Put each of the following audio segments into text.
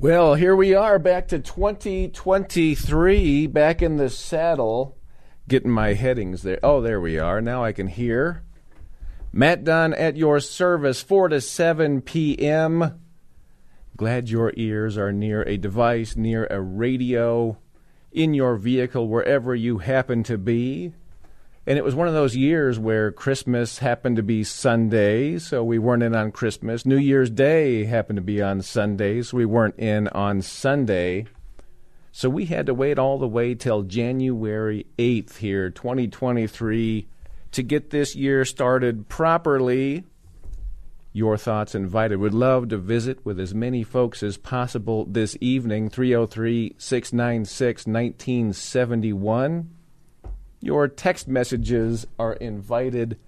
Well, here we are back to 2023, back in the saddle, getting my headings there. Oh, there we are. Now I can hear. Matt Dunn at your service, 4 to 7 p.m. Glad your ears are near a device, near a radio, in your vehicle, wherever you happen to be. And it was one of those years where Christmas happened to be Sunday, so we weren't in on Christmas. New Year's Day happened to be on Sunday, so we weren't in on Sunday. So we had to wait all the way till January 8th here, 2023, to get this year started properly. Your thoughts invited. Would love to visit with as many folks as possible this evening. 303 696 1971. Your text messages are invited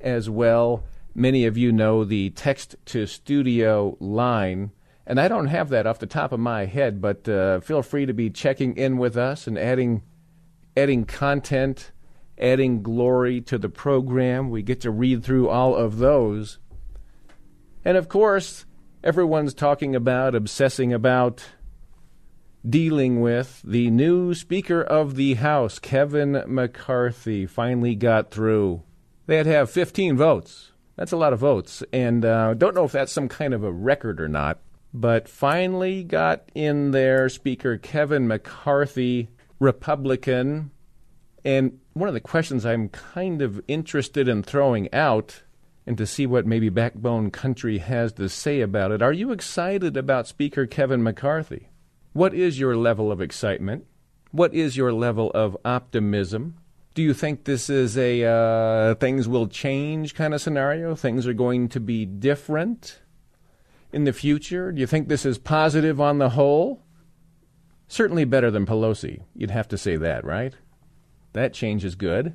as well. Many of you know the text to studio line, and I don't have that off the top of my head, but uh, feel free to be checking in with us and adding adding content, adding glory to the program. We get to read through all of those. And of course, everyone's talking about, obsessing about dealing with the new Speaker of the House, Kevin McCarthy, finally got through. They had to have 15 votes. That's a lot of votes. And uh, don't know if that's some kind of a record or not, but finally got in there Speaker Kevin McCarthy, Republican. And one of the questions I'm kind of interested in throwing out and to see what maybe Backbone Country has to say about it. Are you excited about Speaker Kevin McCarthy? What is your level of excitement? What is your level of optimism? Do you think this is a uh, things will change kind of scenario? Things are going to be different in the future? Do you think this is positive on the whole? Certainly better than Pelosi. You'd have to say that, right? That change is good.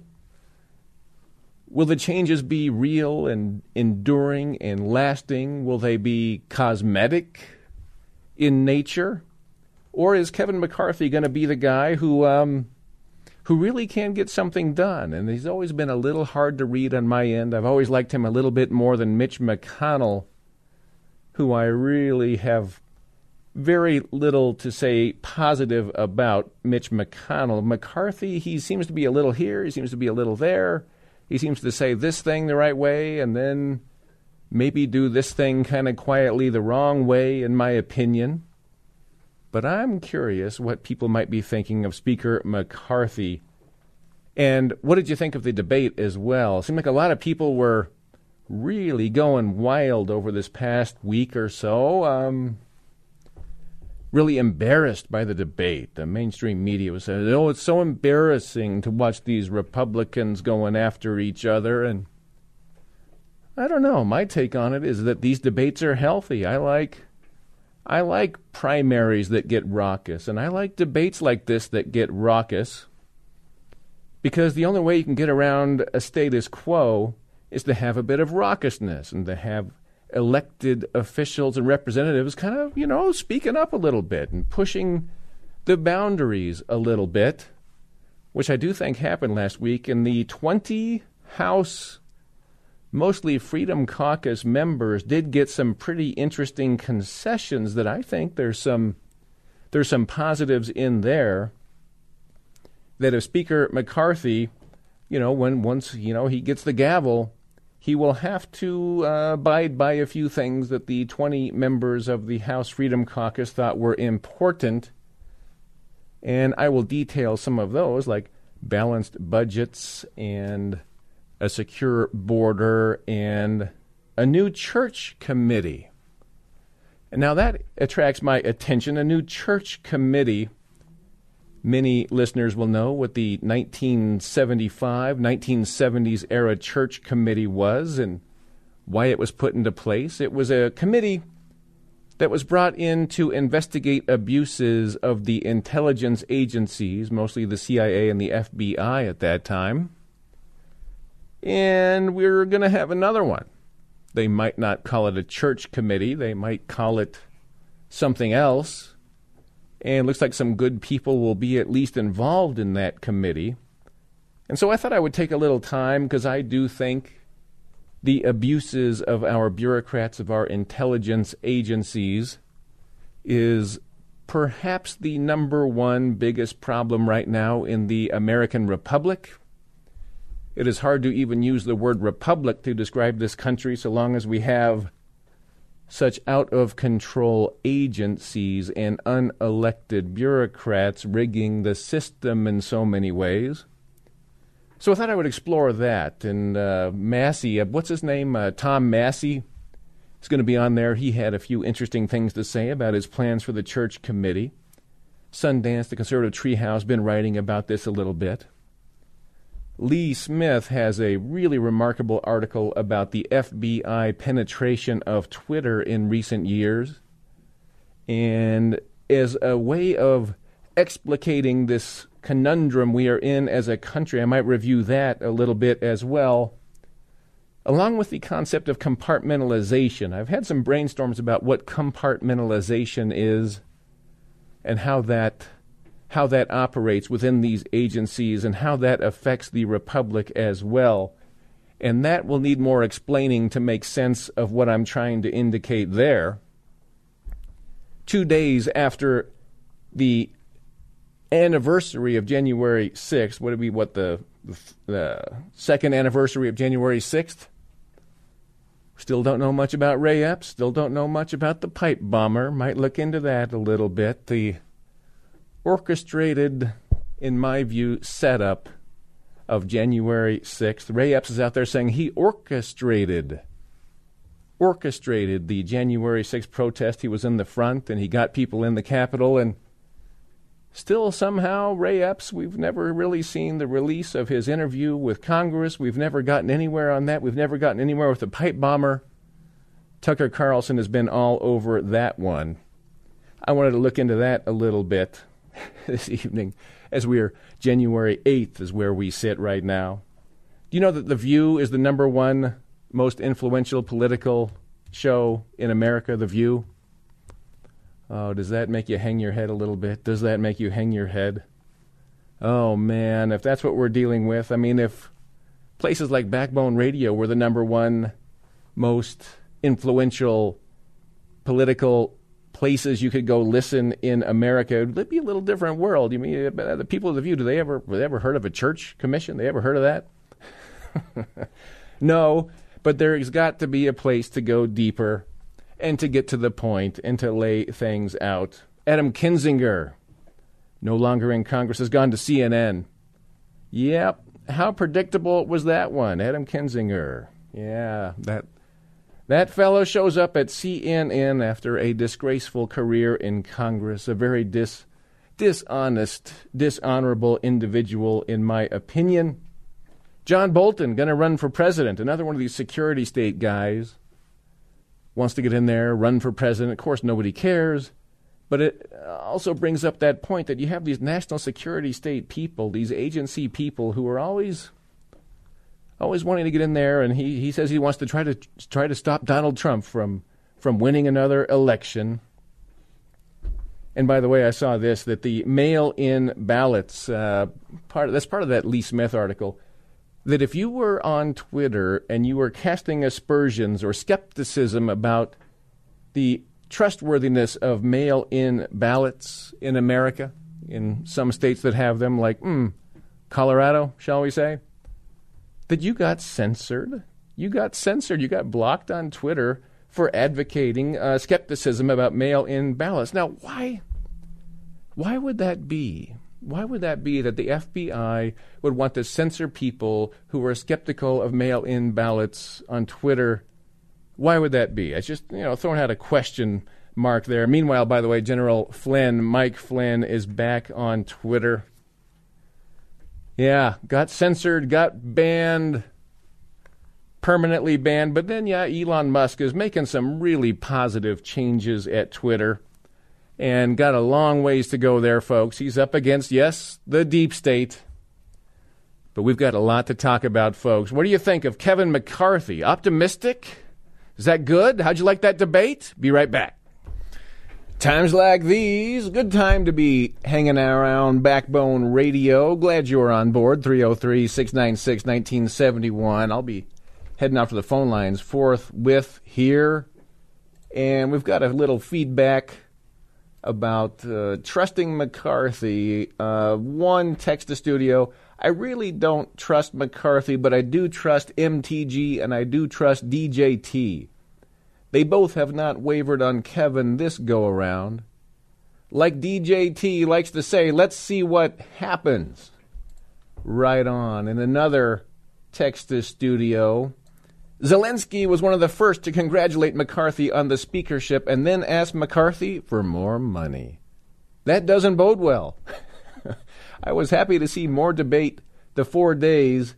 Will the changes be real and enduring and lasting? Will they be cosmetic in nature? Or is Kevin McCarthy going to be the guy who um, who really can get something done? And he's always been a little hard to read on my end. I've always liked him a little bit more than Mitch McConnell, who I really have very little to say positive about Mitch McConnell. McCarthy, he seems to be a little here, he seems to be a little there. He seems to say this thing the right way and then maybe do this thing kind of quietly the wrong way, in my opinion. But I'm curious what people might be thinking of Speaker McCarthy. And what did you think of the debate as well? It seemed like a lot of people were really going wild over this past week or so. Um, really embarrassed by the debate. The mainstream media was saying, "Oh, it's so embarrassing to watch these Republicans going after each other." And I don't know. My take on it is that these debates are healthy. I like I like primaries that get raucous, and I like debates like this that get raucous because the only way you can get around a status quo is to have a bit of raucousness and to have elected officials and representatives kind of, you know, speaking up a little bit and pushing the boundaries a little bit, which I do think happened last week in the 20 House mostly Freedom Caucus members did get some pretty interesting concessions that I think there's some there's some positives in there that if Speaker McCarthy, you know, when once you know he gets the gavel, he will have to uh, abide by a few things that the 20 members of the House Freedom Caucus thought were important. And I will detail some of those, like balanced budgets and a secure border, and a new church committee. And now that attracts my attention. A new church committee. Many listeners will know what the 1975, 1970s era church committee was and why it was put into place. It was a committee that was brought in to investigate abuses of the intelligence agencies, mostly the CIA and the FBI at that time. And we're going to have another one. They might not call it a church committee, they might call it something else. And looks like some good people will be at least involved in that committee. And so I thought I would take a little time because I do think the abuses of our bureaucrats, of our intelligence agencies, is perhaps the number one biggest problem right now in the American Republic. It is hard to even use the word republic to describe this country so long as we have such out of control agencies and unelected bureaucrats rigging the system in so many ways. So I thought I would explore that. And uh, Massie, uh, what's his name? Uh, Tom Massie is going to be on there. He had a few interesting things to say about his plans for the church committee. Sundance, the conservative treehouse, been writing about this a little bit. Lee Smith has a really remarkable article about the FBI penetration of Twitter in recent years. And as a way of explicating this conundrum we are in as a country. I might review that a little bit as well. Along with the concept of compartmentalization, I've had some brainstorms about what compartmentalization is and how that how that operates within these agencies and how that affects the republic as well. And that will need more explaining to make sense of what I'm trying to indicate there. Two days after the anniversary of January 6th, would it be what the, the second anniversary of January 6th? Still don't know much about Ray Epps. Still don't know much about the pipe bomber. Might look into that a little bit. The orchestrated, in my view, setup of January 6th. Ray Epps is out there saying he orchestrated orchestrated the January 6th protest. He was in the front and he got people in the Capitol and Still, somehow, Ray Epps, we've never really seen the release of his interview with Congress. We've never gotten anywhere on that. We've never gotten anywhere with the pipe bomber. Tucker Carlson has been all over that one. I wanted to look into that a little bit this evening as we're January 8th is where we sit right now. Do you know that The View is the number one most influential political show in America, The View? Oh, does that make you hang your head a little bit? Does that make you hang your head? Oh, man, if that's what we're dealing with, I mean, if places like Backbone Radio were the number one most influential political places you could go listen in America, it'd be a little different world. You mean uh, the people of the View? Do they ever they ever heard of a church commission? They ever heard of that? no, but there's got to be a place to go deeper and to get to the point and to lay things out. Adam Kinzinger, no longer in Congress, has gone to CNN. Yep. How predictable was that one? Adam Kinzinger. Yeah, that that fellow shows up at CNN after a disgraceful career in Congress, a very dis, dishonest, dishonorable individual, in my opinion. John Bolton, going to run for president, another one of these security state guys wants to get in there, run for president. Of course, nobody cares. But it also brings up that point that you have these national security state people, these agency people who are always always wanting to get in there and he, he says he wants to try to try to stop Donald Trump from from winning another election. And by the way, I saw this that the mail-in ballots uh, part that's part of that Lee Smith article that if you were on Twitter and you were casting aspersions or skepticism about the trustworthiness of mail in ballots in America, in some states that have them, like mm, Colorado, shall we say, that you got censored. You got censored. You got blocked on Twitter for advocating uh, skepticism about mail in ballots. Now, why? Why would that be? why would that be that the FBI would want to censor people who are skeptical of mail in ballots on Twitter? Why would that be? It's just, you know, throwing out a question mark there. Meanwhile, by the way, General Flynn, Mike Flynn, is back on Twitter. Yeah, got censored, got banned. permanently banned. But then, yeah, Elon Musk is making some really positive changes at Twitter and got a long ways to go there, folks. He's up against, yes, the deep state. But we've got a lot to talk about, folks. What do you think of Kevin McCarthy? Optimistic? Is that good? How'd you like that debate? Be right back. Times like these, good time to be hanging around Backbone Radio. Glad you're on board. 303 696 1971. I'll be heading off to the phone lines forthwith here. And we've got a little feedback about uh, trusting McCarthy. Uh, one text to studio. I really don't trust McCarthy, but I do trust MTG and I do trust DJT. They both have not wavered on Kevin this go around. Like DJT likes to say, let's see what happens. Right on. In another text to studio, Zelensky was one of the first to congratulate McCarthy on the speakership and then asked McCarthy for more money. That doesn't bode well. I was happy to see more debate the four days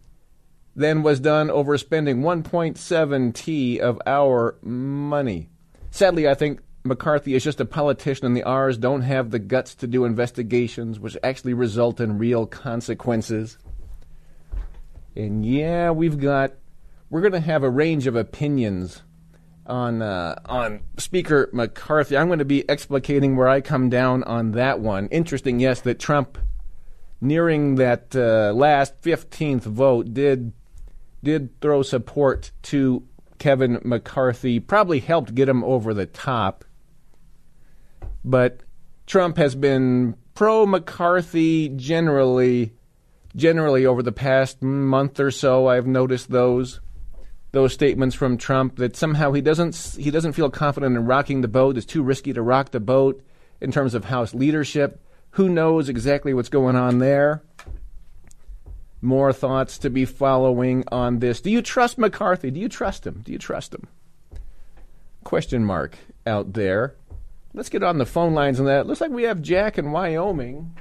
than was done over spending 1.7 T of our money. Sadly, I think McCarthy is just a politician and the R's don't have the guts to do investigations which actually result in real consequences. And yeah, we've got we're going to have a range of opinions on uh, on Speaker McCarthy. I'm going to be explicating where I come down on that one. Interesting, yes, that Trump, nearing that uh, last 15th vote, did did throw support to Kevin McCarthy. Probably helped get him over the top. But Trump has been pro McCarthy generally generally over the past month or so. I've noticed those those statements from Trump that somehow he doesn't he doesn't feel confident in rocking the boat. It's too risky to rock the boat in terms of House leadership. Who knows exactly what's going on there? More thoughts to be following on this. Do you trust McCarthy? Do you trust him? Do you trust him? Question mark out there. Let's get on the phone lines on that. Looks like we have Jack in Wyoming.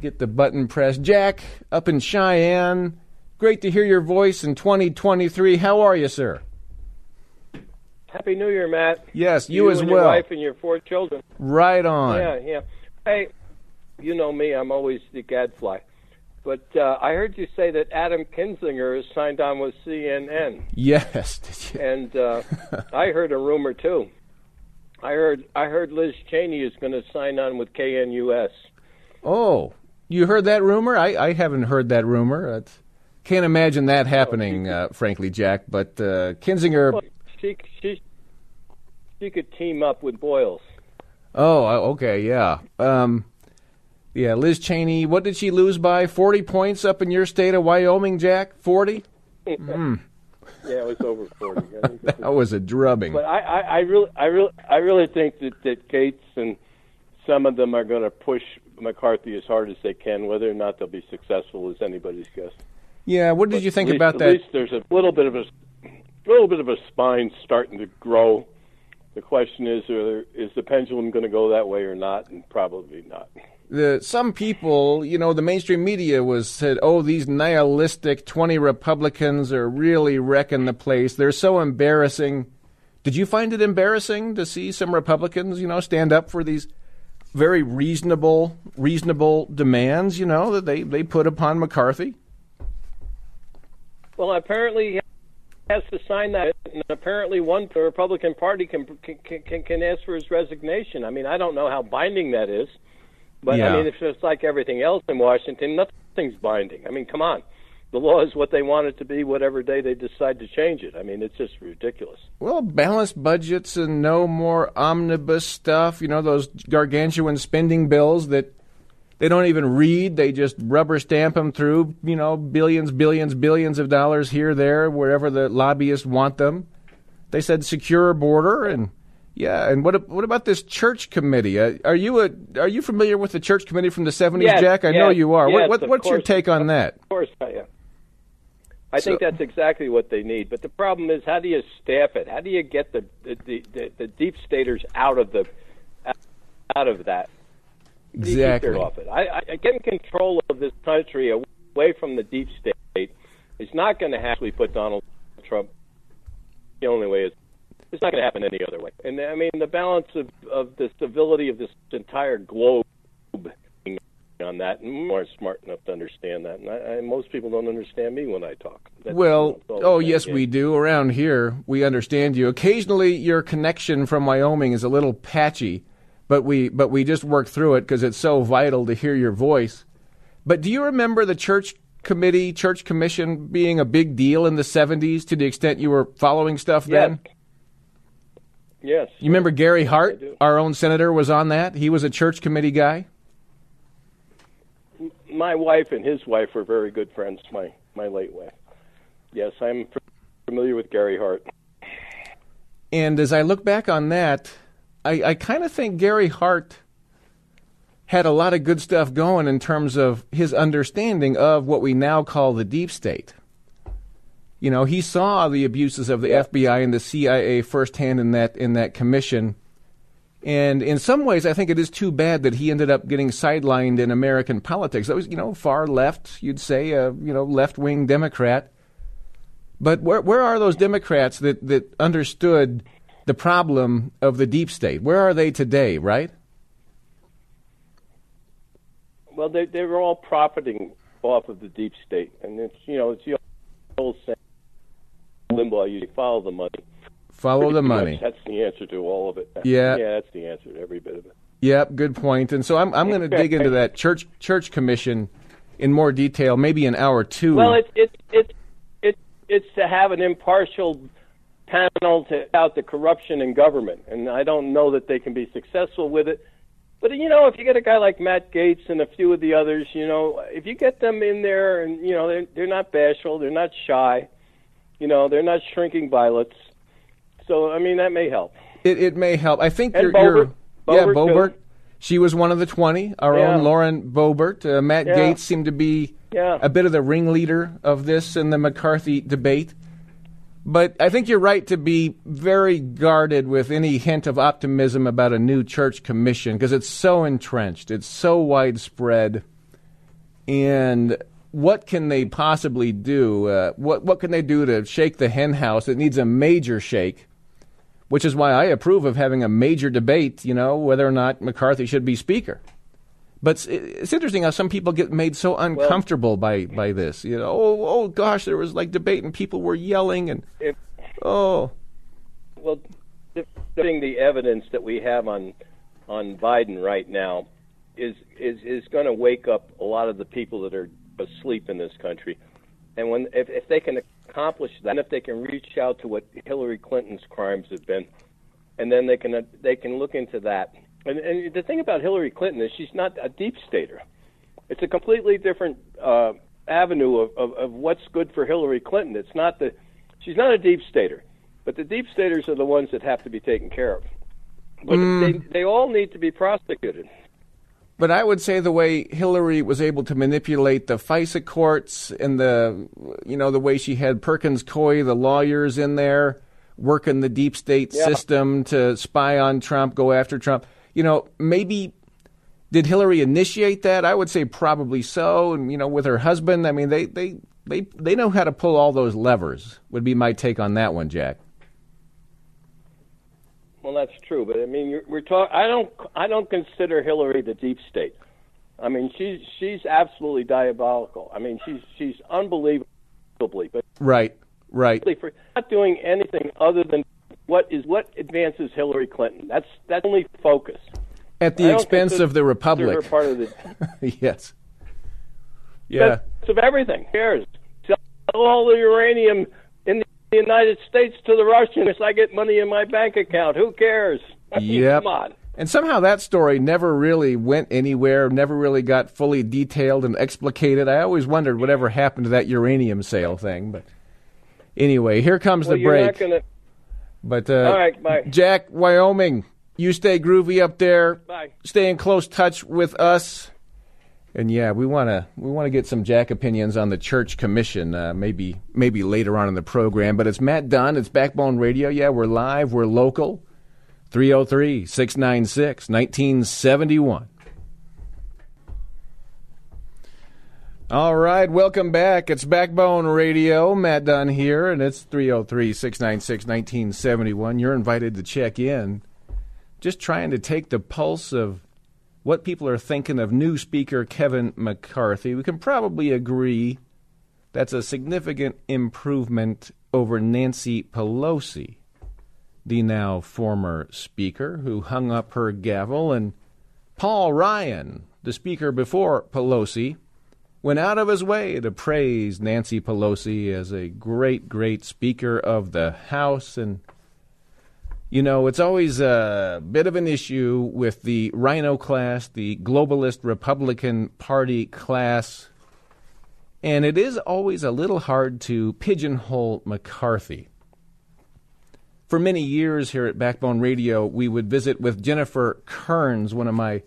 Get the button pressed. Jack up in Cheyenne. Great to hear your voice in 2023. How are you, sir? Happy New Year, Matt. Yes, you, you as and well. Your wife and your four children. Right on. Yeah, yeah. Hey, you know me. I'm always the gadfly. But uh, I heard you say that Adam Kinzinger is signed on with CNN. Yes. Did you and uh, I heard a rumor too. I heard I heard Liz Cheney is going to sign on with KNUS. Oh, you heard that rumor? I, I haven't heard that rumor. That's, can't imagine that happening, uh, frankly, Jack. But uh, Kinzinger. Well, she she she could team up with Boyles. Oh, okay, yeah. Um, yeah, Liz Cheney. What did she lose by? Forty points up in your state of Wyoming, Jack. Forty. mm. Yeah, it was over forty. that was a drubbing. But I, I, I really, I really, I really think that that Gaetz and some of them are going to push McCarthy as hard as they can. Whether or not they'll be successful is anybody's guess. Yeah, what did but you think least, about at that? At least there's a little bit of a little bit of a spine starting to grow. The question is, there, is the pendulum going to go that way or not? And probably not. The, some people, you know, the mainstream media was said, "Oh, these nihilistic twenty Republicans are really wrecking the place. They're so embarrassing." Did you find it embarrassing to see some Republicans, you know, stand up for these very reasonable, reasonable demands, you know, that they, they put upon McCarthy? Well, apparently has to sign that, and apparently one the Republican Party can can, can can ask for his resignation. I mean, I don't know how binding that is, but yeah. I mean, it's just like everything else in Washington. Nothing's binding. I mean, come on. The law is what they want it to be, whatever day they decide to change it. I mean, it's just ridiculous. Well, balanced budgets and no more omnibus stuff. You know, those gargantuan spending bills that they don't even read. They just rubber stamp them through, you know, billions, billions, billions of dollars here, there, wherever the lobbyists want them. They said secure border and yeah, and what what about this church committee? Uh, are you a are you familiar with the church committee from the seventies, yes, Jack? I yes, know you are. Yes, what, what what's course, your take on that? Of course, I am. I think that's exactly what they need. But the problem is, how do you staff it? How do you get the the, the, the deep staters out of the out of that? Exactly. Off it. I, I, getting control of this country away from the deep state is not going to actually put Donald Trump. The only way is it's not going to happen any other way. And I mean, the balance of of the civility of this entire globe on that, and more smart enough to understand that. And I, I, most people don't understand me when I talk. That's, well, oh yes, game. we do. Around here, we understand you. Occasionally, your connection from Wyoming is a little patchy, but we but we just work through it because it's so vital to hear your voice. But do you remember the church committee, church commission being a big deal in the '70s to the extent you were following stuff yes. then? Yes. You remember Gary Hart, our own senator, was on that. He was a church committee guy my wife and his wife were very good friends. My my late wife. Yes, I'm familiar with Gary Hart. And as I look back on that, I, I kind of think Gary Hart had a lot of good stuff going in terms of his understanding of what we now call the deep state. You know, he saw the abuses of the yeah. FBI and the CIA firsthand in that in that commission and in some ways, I think it is too bad that he ended up getting sidelined in American politics. That was, you know, far left, you'd say, a you know, left wing Democrat. But where where are those Democrats that, that understood the problem of the deep state? Where are they today, right? Well, they they were all profiting off of the deep state, and it's you know it's the old saying, Limbaugh, you follow the money. Follow the money. Much, that's the answer to all of it. Yeah, yeah, that's the answer to every bit of it. Yep, good point. And so I'm I'm going to dig into that church church commission in more detail, maybe an hour two. Well, it's it's it's it's it's to have an impartial panel to out the corruption in government, and I don't know that they can be successful with it. But you know, if you get a guy like Matt Gaetz and a few of the others, you know, if you get them in there, and you know, they're they're not bashful, they're not shy, you know, they're not shrinking violets so I mean that may help. It it may help. I think and you're, Boebert, you're Boebert yeah Boebert. Too. She was one of the twenty. Our yeah. own Lauren Boebert. Uh, Matt yeah. Gaetz seemed to be yeah. a bit of the ringleader of this in the McCarthy debate. But I think you're right to be very guarded with any hint of optimism about a new church commission because it's so entrenched, it's so widespread, and what can they possibly do? Uh, what what can they do to shake the henhouse? It needs a major shake which is why I approve of having a major debate, you know, whether or not McCarthy should be Speaker. But it's interesting how some people get made so uncomfortable well, by, by this. You know, oh, oh gosh, there was like debate and people were yelling and if, oh. Well, putting the evidence that we have on on Biden right now is is is going to wake up a lot of the people that are asleep in this country. And when if, if they can accomplish that, and if they can reach out to what Hillary Clinton's crimes have been, and then they can they can look into that. And, and the thing about Hillary Clinton is she's not a deep stater. It's a completely different uh, avenue of, of, of what's good for Hillary Clinton. It's not the she's not a deep stater, but the deep staters are the ones that have to be taken care of. But mm. they they all need to be prosecuted. But I would say the way Hillary was able to manipulate the FISA courts and the, you know, the way she had Perkins Coie, the lawyers in there, working the deep state yeah. system to spy on Trump, go after Trump. You know, maybe did Hillary initiate that? I would say probably so. And you know, with her husband, I mean, they they they they know how to pull all those levers. Would be my take on that one, Jack. Well, that's true, but I mean, we're talking. I don't. I don't consider Hillary the deep state. I mean, she's she's absolutely diabolical. I mean, she's she's unbelievably, but right, right, for not doing anything other than what is what advances Hillary Clinton. That's that's only focus at the expense of the republic. Part of the yes, yeah, of everything. Who cares? Sell all the uranium the United States to the Russians. I get money in my bank account. Who cares? Yep. Come on. And somehow that story never really went anywhere, never really got fully detailed and explicated. I always wondered whatever happened to that uranium sale thing. But anyway, here comes well, the break. Gonna... But uh, All right, bye. Jack, Wyoming, you stay groovy up there. Bye. Stay in close touch with us. And yeah, we want to we want to get some Jack opinions on the church commission, uh, maybe maybe later on in the program. But it's Matt Dunn. It's Backbone Radio. Yeah, we're live. We're local. 303 696 1971. All right, welcome back. It's Backbone Radio. Matt Dunn here, and it's 303 696 1971. You're invited to check in. Just trying to take the pulse of what people are thinking of new Speaker Kevin McCarthy. We can probably agree that's a significant improvement over Nancy Pelosi, the now former Speaker, who hung up her gavel, and Paul Ryan, the Speaker before Pelosi went out of his way to praise Nancy Pelosi as a great, great Speaker of the House. And, you know, it's always a bit of an issue with the rhino class, the globalist Republican Party class. And it is always a little hard to pigeonhole McCarthy. For many years here at Backbone Radio, we would visit with Jennifer Kearns, one of my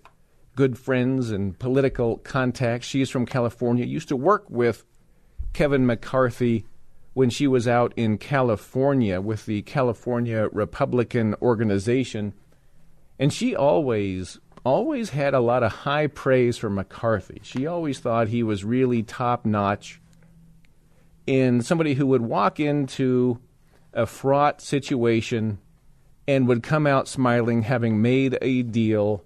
good friends and political contacts. She's from California, used to work with Kevin McCarthy when she was out in California with the California Republican Organization. And she always, always had a lot of high praise for McCarthy. She always thought he was really top notch in somebody who would walk into a fraught situation and would come out smiling, having made a deal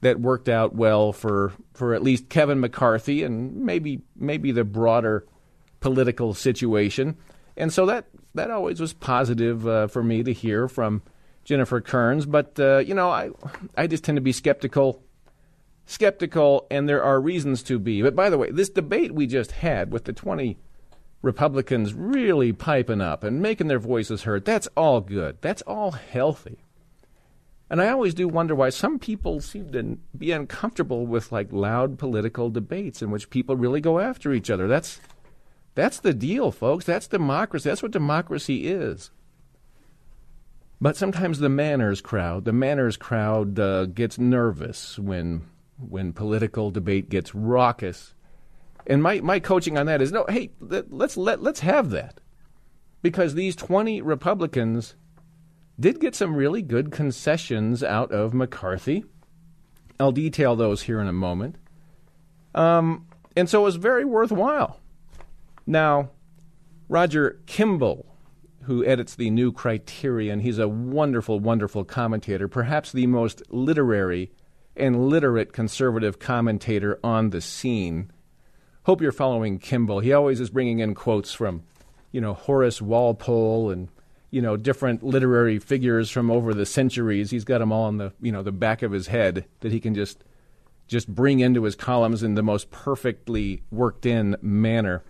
that worked out well for for at least Kevin McCarthy and maybe maybe the broader political situation. And so that that always was positive uh, for me to hear from Jennifer Kearns. But uh, you know, I I just tend to be skeptical, skeptical, and there are reasons to be. But by the way, this debate we just had with the twenty Republicans really piping up and making their voices heard, that's all good. That's all healthy. And I always do wonder why some people seem to be uncomfortable with like loud political debates in which people really go after each other. That's that's the deal, folks. That's democracy. That's what democracy is. But sometimes the manners crowd, the manners crowd uh, gets nervous when when political debate gets raucous. And my, my coaching on that is no, hey, let, let's let let's have that. Because these 20 Republicans did get some really good concessions out of McCarthy. I'll detail those here in a moment. Um, and so it was very worthwhile. Now, Roger Kimball, who edits the New Criterion, he's a wonderful, wonderful commentator, perhaps the most literary and literate conservative commentator on the scene. Hope you're following Kimball. He always is bringing in quotes from, you know, Horace Walpole and you know different literary figures from over the centuries. He's got them all on the you know the back of his head that he can just just bring into his columns in the most perfectly worked in manner.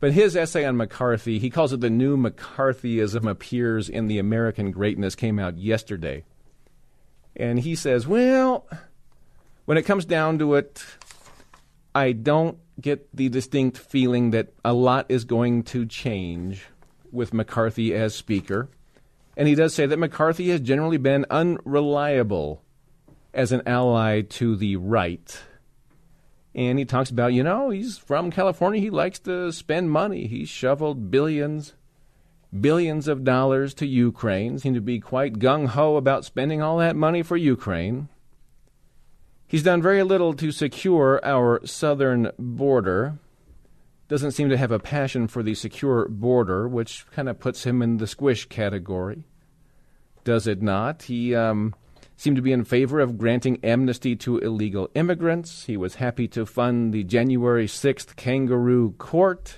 But his essay on McCarthy, he calls it the new McCarthyism appears in the American greatness, came out yesterday. And he says, well, when it comes down to it, I don't get the distinct feeling that a lot is going to change with McCarthy as Speaker. And he does say that McCarthy has generally been unreliable as an ally to the right. And he talks about, you know, he's from California. He likes to spend money. He shoveled billions, billions of dollars to Ukraine. Seemed to be quite gung ho about spending all that money for Ukraine. He's done very little to secure our southern border doesn't seem to have a passion for the secure border, which kind of puts him in the squish category. Does it not? He um, seemed to be in favor of granting amnesty to illegal immigrants. He was happy to fund the January 6th kangaroo court,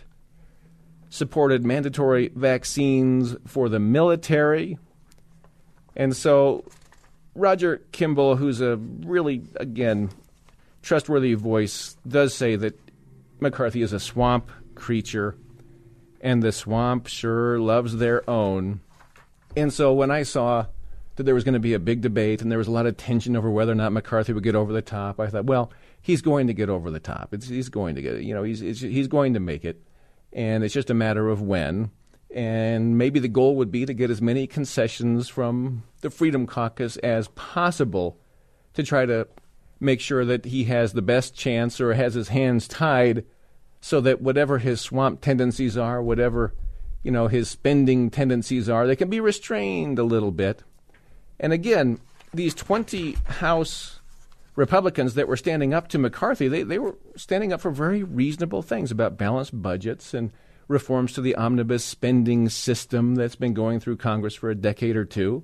supported mandatory vaccines for the military. And so Roger Kimball, who's a really, again, trustworthy voice, does say that McCarthy is a swamp creature, and the swamp sure loves their own. And so when I saw that there was going to be a big debate and there was a lot of tension over whether or not McCarthy would get over the top, I thought, well, he's going to get over the top. It's, he's going to get, you know, he's he's going to make it, and it's just a matter of when. And maybe the goal would be to get as many concessions from the Freedom Caucus as possible to try to make sure that he has the best chance or has his hands tied so that whatever his swamp tendencies are, whatever you know his spending tendencies are, they can be restrained a little bit. And again, these 20 House Republicans that were standing up to McCarthy, they, they were standing up for very reasonable things about balanced budgets and reforms to the omnibus spending system that's been going through Congress for a decade or two.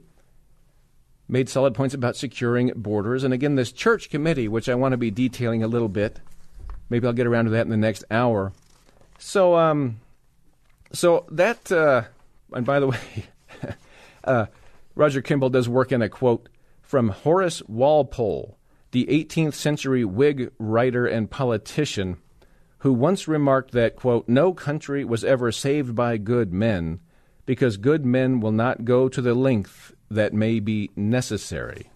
Made solid points about securing borders. And again, this church committee, which I want to be detailing a little bit. Maybe I'll get around to that in the next hour. So, um, so that, uh, and by the way, uh, Roger Kimball does work in a quote from Horace Walpole, the 18th century Whig writer and politician, who once remarked that, quote, no country was ever saved by good men, because good men will not go to the length that may be necessary,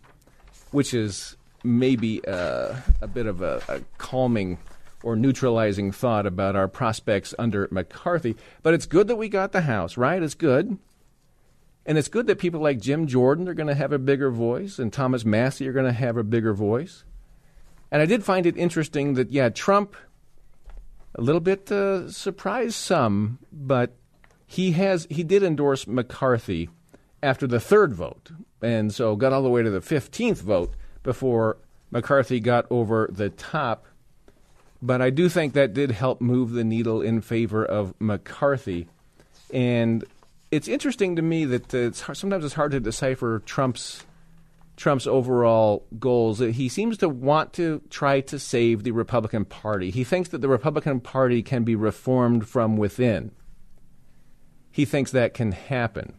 which is maybe uh, a bit of a, a calming or neutralizing thought about our prospects under McCarthy. But it's good that we got the House, right? It's good. And it's good that people like Jim Jordan are going to have a bigger voice and Thomas Massie are going to have a bigger voice. And I did find it interesting that, yeah, Trump a little bit uh, surprised some, but he has he did endorse McCarthy after the third vote, and so got all the way to the fifteenth vote before McCarthy got over the top. But I do think that did help move the needle in favor of McCarthy, and it's interesting to me that uh, it's hard, sometimes it's hard to decipher Trump's Trump's overall goals. He seems to want to try to save the Republican Party. He thinks that the Republican Party can be reformed from within. He thinks that can happen.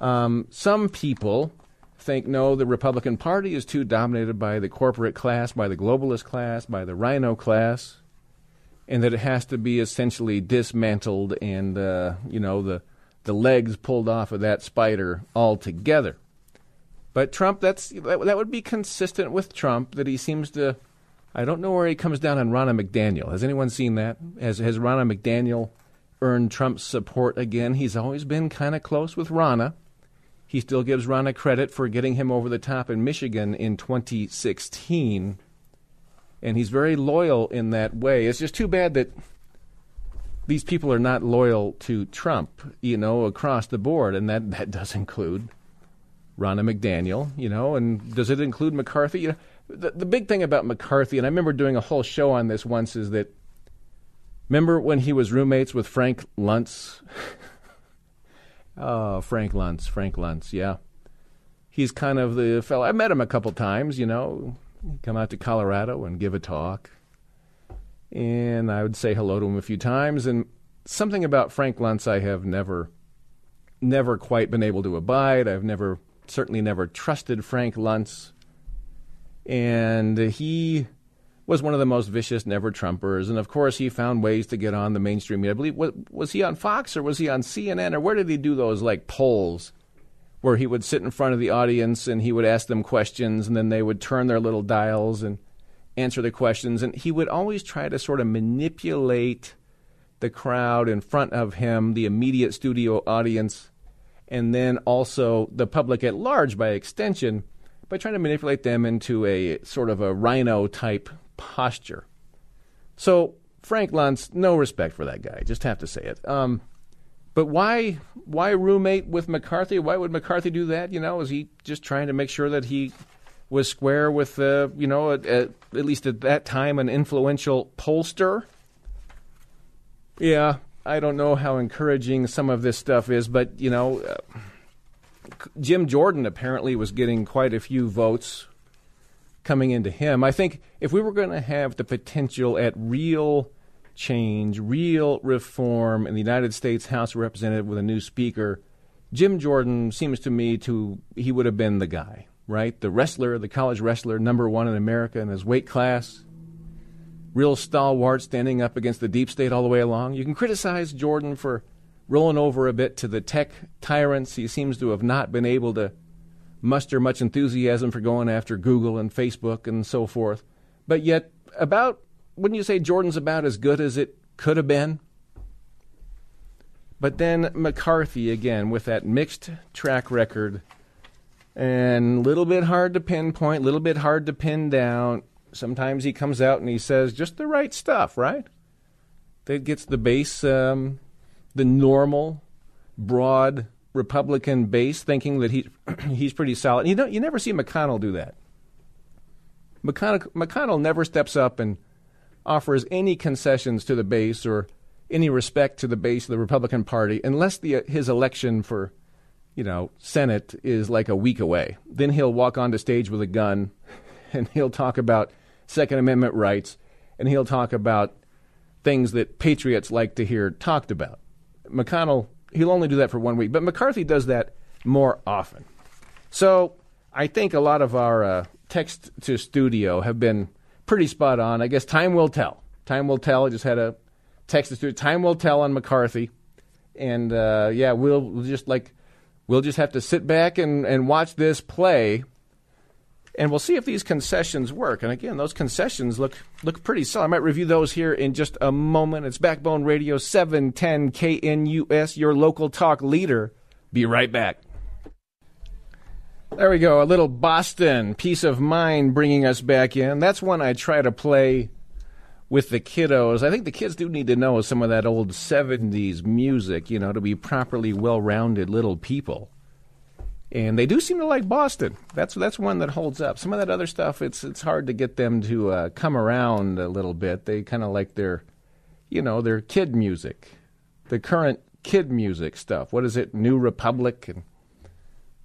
Um, some people think no, the Republican Party is too dominated by the corporate class, by the globalist class, by the rhino class, and that it has to be essentially dismantled and uh, you know the the legs pulled off of that spider altogether. But Trump, that's that, that would be consistent with Trump that he seems to. I don't know where he comes down on Ronna McDaniel. Has anyone seen that? Has has Ronna McDaniel earned Trump's support again? He's always been kind of close with Ronna. He still gives Ronna credit for getting him over the top in Michigan in 2016, and he's very loyal in that way. It's just too bad that these people are not loyal to Trump, you know, across the board, and that, that does include Ronna McDaniel, you know, and does it include McCarthy? You know, the, the big thing about McCarthy, and I remember doing a whole show on this once, is that remember when he was roommates with Frank Luntz? oh, Frank Luntz, Frank Luntz, yeah. He's kind of the fellow. I met him a couple times, you know, come out to Colorado and give a talk and I would say hello to him a few times. And something about Frank Luntz I have never, never quite been able to abide. I've never, certainly never trusted Frank Luntz. And he was one of the most vicious never Trumpers. And of course, he found ways to get on the mainstream media. I believe, was, was he on Fox or was he on CNN or where did he do those like polls? Where he would sit in front of the audience and he would ask them questions, and then they would turn their little dials and answer the questions. And he would always try to sort of manipulate the crowd in front of him, the immediate studio audience, and then also the public at large by extension, by trying to manipulate them into a sort of a rhino type posture. So Frank Luntz, no respect for that guy. Just have to say it. Um, but why why roommate with McCarthy? Why would McCarthy do that? You know, is he just trying to make sure that he was square with, uh, you know, at, at, at least at that time, an influential pollster. Yeah, I don't know how encouraging some of this stuff is, but, you know, uh, Jim Jordan apparently was getting quite a few votes coming into him. I think if we were going to have the potential at real change, real reform in the United States House of Representatives with a new speaker, Jim Jordan seems to me to he would have been the guy right? The wrestler, the college wrestler, number one in America in his weight class. Real stalwart standing up against the deep state all the way along. You can criticize Jordan for rolling over a bit to the tech tyrants. He seems to have not been able to muster much enthusiasm for going after Google and Facebook and so forth. But yet, about, wouldn't you say Jordan's about as good as it could have been? But then McCarthy, again, with that mixed track record and a little bit hard to pinpoint, a little bit hard to pin down. Sometimes he comes out and he says just the right stuff, right? That gets the base, um, the normal, broad Republican base, thinking that he he's pretty solid. You don't, you never see McConnell do that. McConnell, McConnell never steps up and offers any concessions to the base or any respect to the base of the Republican Party unless the, his election for, you know, Senate is like a week away. Then he'll walk onto stage with a gun and he'll talk about Second Amendment rights and he'll talk about things that patriots like to hear talked about. McConnell, he'll only do that for one week, but McCarthy does that more often. So I think a lot of our uh, text to studio have been pretty spot on. I guess time will tell. Time will tell. I just had a text to studio. Time will tell on McCarthy, and uh, yeah, we'll, we'll just like we'll just have to sit back and, and watch this play and we'll see if these concessions work. And again, those concessions look look pretty solid. I might review those here in just a moment. It's Backbone Radio 710 KNUS, your local talk leader. Be right back. There we go. A little Boston peace of mind bringing us back in. That's one I try to play with the kiddos. I think the kids do need to know some of that old 70s music, you know, to be properly well rounded little people and they do seem to like Boston. That's that's one that holds up. Some of that other stuff, it's it's hard to get them to uh, come around a little bit. They kind of like their, you know, their kid music, the current kid music stuff. What is it? New Republic and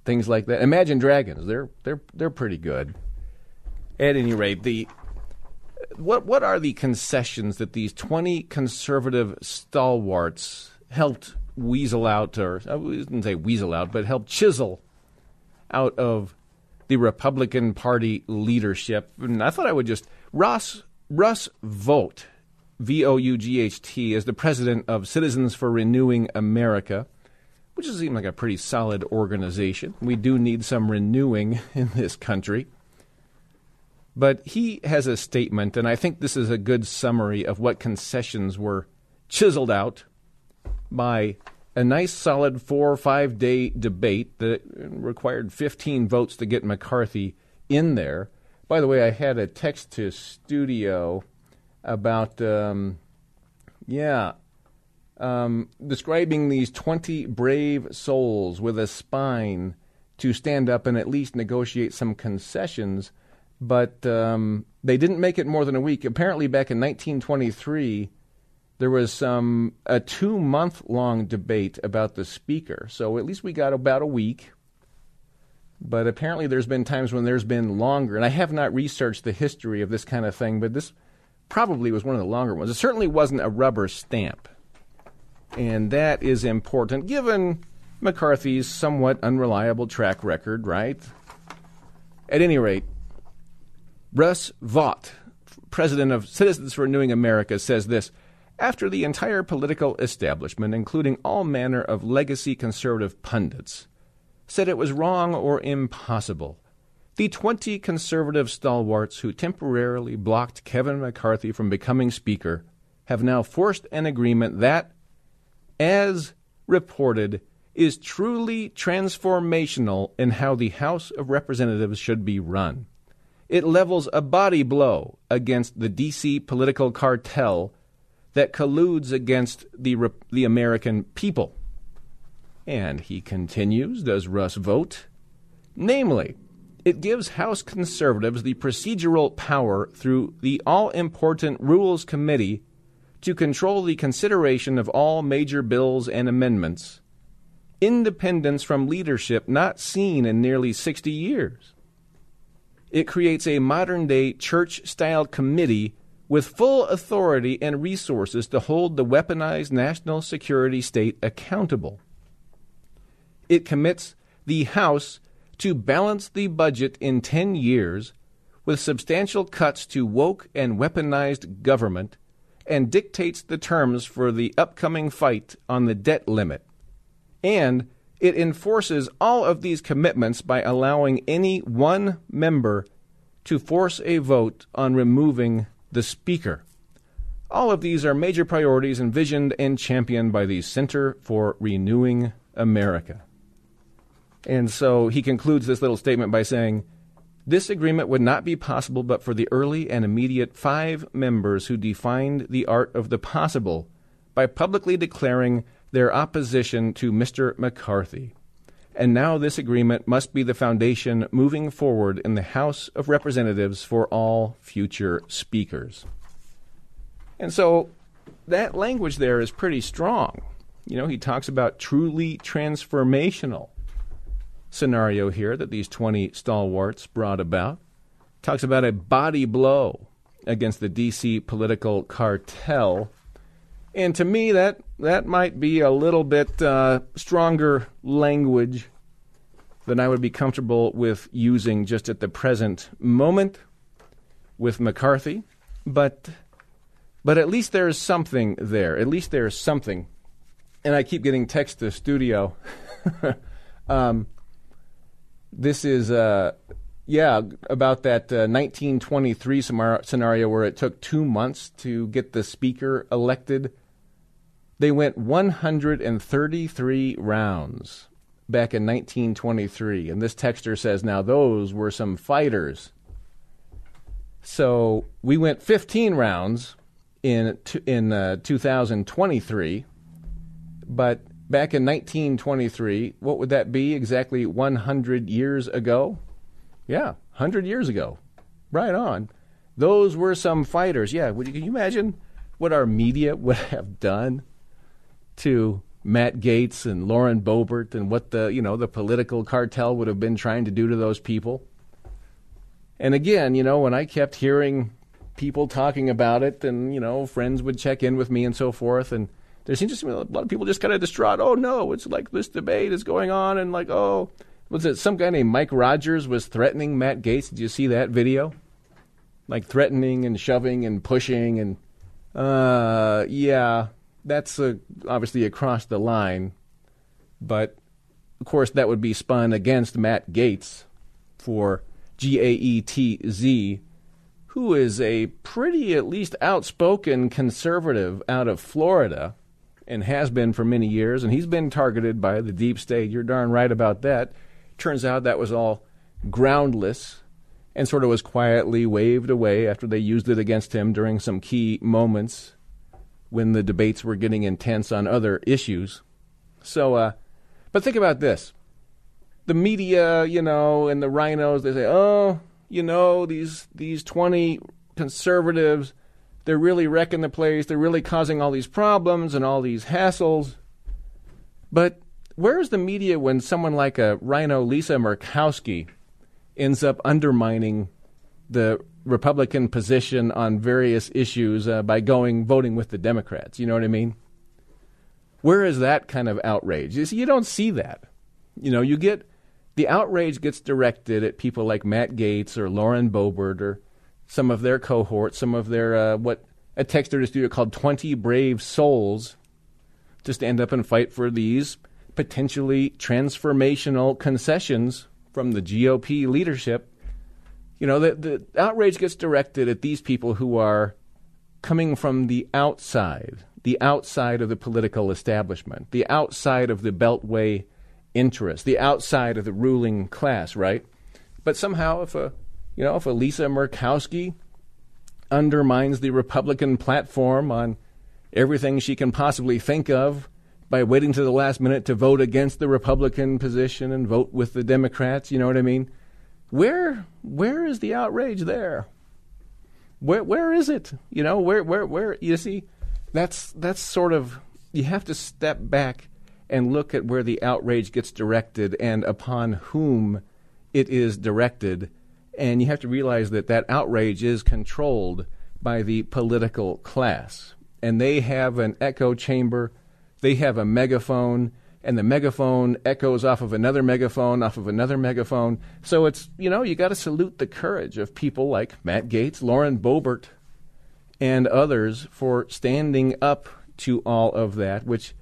things like that. Imagine Dragons. They're they're they're pretty good. At any rate, the what what are the concessions that these twenty conservative stalwarts helped weasel out, or I wouldn't say weasel out, but helped chisel out of the Republican Party leadership. And I thought I would just Ross Russ Vought, V O U G H T, is the president of Citizens for Renewing America, which seems like a pretty solid organization. We do need some renewing in this country. But he has a statement, and I think this is a good summary of what concessions were chiseled out by a nice solid four or five day debate that required 15 votes to get McCarthy in there. By the way, I had a text to studio about, um, yeah, um, describing these 20 brave souls with a spine to stand up and at least negotiate some concessions, but um, they didn't make it more than a week. Apparently, back in 1923, there was some a two month long debate about the speaker. So at least we got about a week. But apparently, there's been times when there's been longer, and I have not researched the history of this kind of thing, but this probably was one of the longer ones. It certainly wasn't a rubber stamp. And that is important given McCarthy's somewhat unreliable track record, right? At any rate, Russ Vought, president of Citizens for Renewing America, says this after the entire political establishment, including all manner of legacy conservative pundits, said it was wrong or impossible. The 20 conservative stalwarts who temporarily blocked Kevin McCarthy from becoming Speaker have now forced an agreement that, as reported, is truly transformational in how the House of Representatives should be run. It levels a body blow against the D.C. political cartel that colludes against the, the American people. And he continues, does Russ Vought? Namely, it gives House conservatives the procedural power through the all important Rules Committee to control the consideration of all major bills and amendments, independence from leadership not seen in nearly 60 years. It creates a modern day church style committee with full authority and resources to hold the weaponized national security state accountable. It commits the House to balance the budget in 10 years with substantial cuts to woke and weaponized government and dictates the terms for the upcoming fight on the debt limit. And it enforces all of these commitments by allowing any one member to force a vote on removing the Speaker. All of these are major priorities envisioned and championed by the Center for Renewing America. And so he concludes this little statement by saying, This agreement would not be possible but for the early and immediate five members who defined the art of the possible by publicly declaring their opposition to Mr. McCarthy. and now this agreement must be the foundation moving forward in the House of Representatives for all future speakers. And so that language there is pretty strong. You know, he talks about truly transformational scenario here that these 20 stalwarts brought about. Talks about a body blow against the DC political cartel. And to me, that, that might be a little bit uh, stronger language than I would be comfortable with using just at the present moment with McCarthy. But, but at least there is something there. At least there is something. And I keep getting text to the studio. um, this is uh, yeah about that uh, 1923 scenario where it took two months to get the speaker elected. They went 133 rounds back in 1923, and this texter says now those were some fighters. So we went 15 rounds in in uh, 2023, but back in 1923, what would that be exactly 100 years ago? Yeah, 100 years ago. Right on. Those were some fighters. Yeah, can you imagine what our media would have done to Matt Gaetz and Lauren Boebert and what the, you know, the political cartel would have been trying to do to those people? And again, you know, when I kept hearing people talking about it and, you know, friends would check in with me and so forth and there seems to be a lot of people just kind of distraught. Oh no, it's like this debate is going on, and like oh, was it some guy named Mike Rogers was threatening Matt Gaetz? Did you see that video? Like threatening and shoving and pushing and uh, yeah, that's uh, obviously across the line, but of course that would be spun against Matt Gaetz for G A E T Z who is a pretty, at least outspoken conservative out of Florida and has been for many years, and he's been targeted by the deep state. You're darn right about that. Turns out that was all groundless and sort of was quietly waved away after they used it against him during some key moments when the debates were getting intense on other issues. So, uh, but think about this. The media, you know, and the RINOs, they say, oh, you know, these, these 20 conservatives, they're really wrecking the place. They're really causing all these problems and all these hassles. But where's the media when someone like a RINO Lisa Murkowski ends up undermining the Republican position on various issues uh, by going voting with the Democrats? You know what I mean? Where is that kind of outrage? You see, you don't see that. You know, you get the outrage gets directed at people like Matt Gaetz or Lauren Boebert or some of their cohorts, some of their uh, what a texter to studio called 20 Brave Souls to stand up and fight for these potentially transformational concessions from the GOP leadership. You know, the, the outrage gets directed at these people who are coming from the outside, the outside of the political establishment, the outside of the Beltway interest, the outside of the ruling class, right? But somehow, if a you know, if a Lisa Murkowski undermines the Republican platform on everything she can possibly think of by waiting to the last minute to vote against the Republican position and vote with the Democrats, you know what I mean? Where where is the outrage there? Where where is it? You know, where where where you see that's that's sort of you have to step back and look at where the outrage gets directed and upon whom it is directed and you have to realize that that outrage is controlled by the political class. And they have an echo chamber, they have a megaphone, and the megaphone echoes off of another megaphone, off of another megaphone. So it's, you know, you got to salute the courage of people like Matt Gaetz, Lauren Boebert, and others for standing up to all of that, which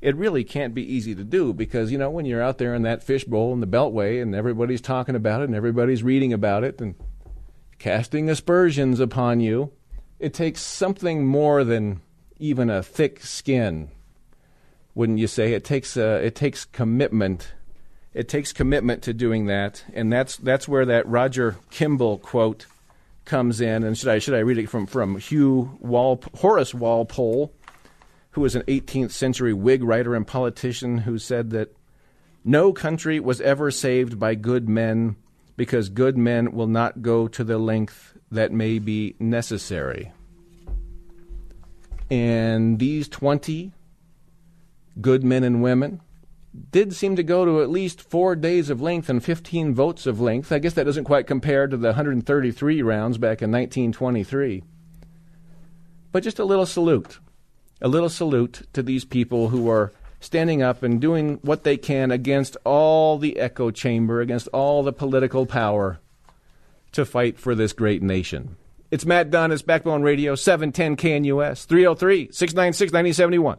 it really can't be easy to do because you know when you're out there in that fishbowl in the beltway and everybody's talking about it and everybody's reading about it and casting aspersions upon you it takes something more than even a thick skin wouldn't you say it takes uh, it takes commitment. It takes commitment to doing that. And that's that's where that Roger Kimball quote comes in. And should I should I read it from from Hugh Wal- Horace Walpole who was an 18th century Whig writer and politician who said that, No country was ever saved by good men because good men will not go to the length that may be necessary. And these 20 good men and women did seem to go to at least four days of length and 15 votes of length. I guess that doesn't quite compare to the 133 rounds back in 1923. But just a little salute. A little salute to these people who are standing up and doing what they can against all the echo chamber, against all the political power to fight for this great nation. It's Matt Dunn. It's Backbone Radio, 710 KNUS, 303 696 9071.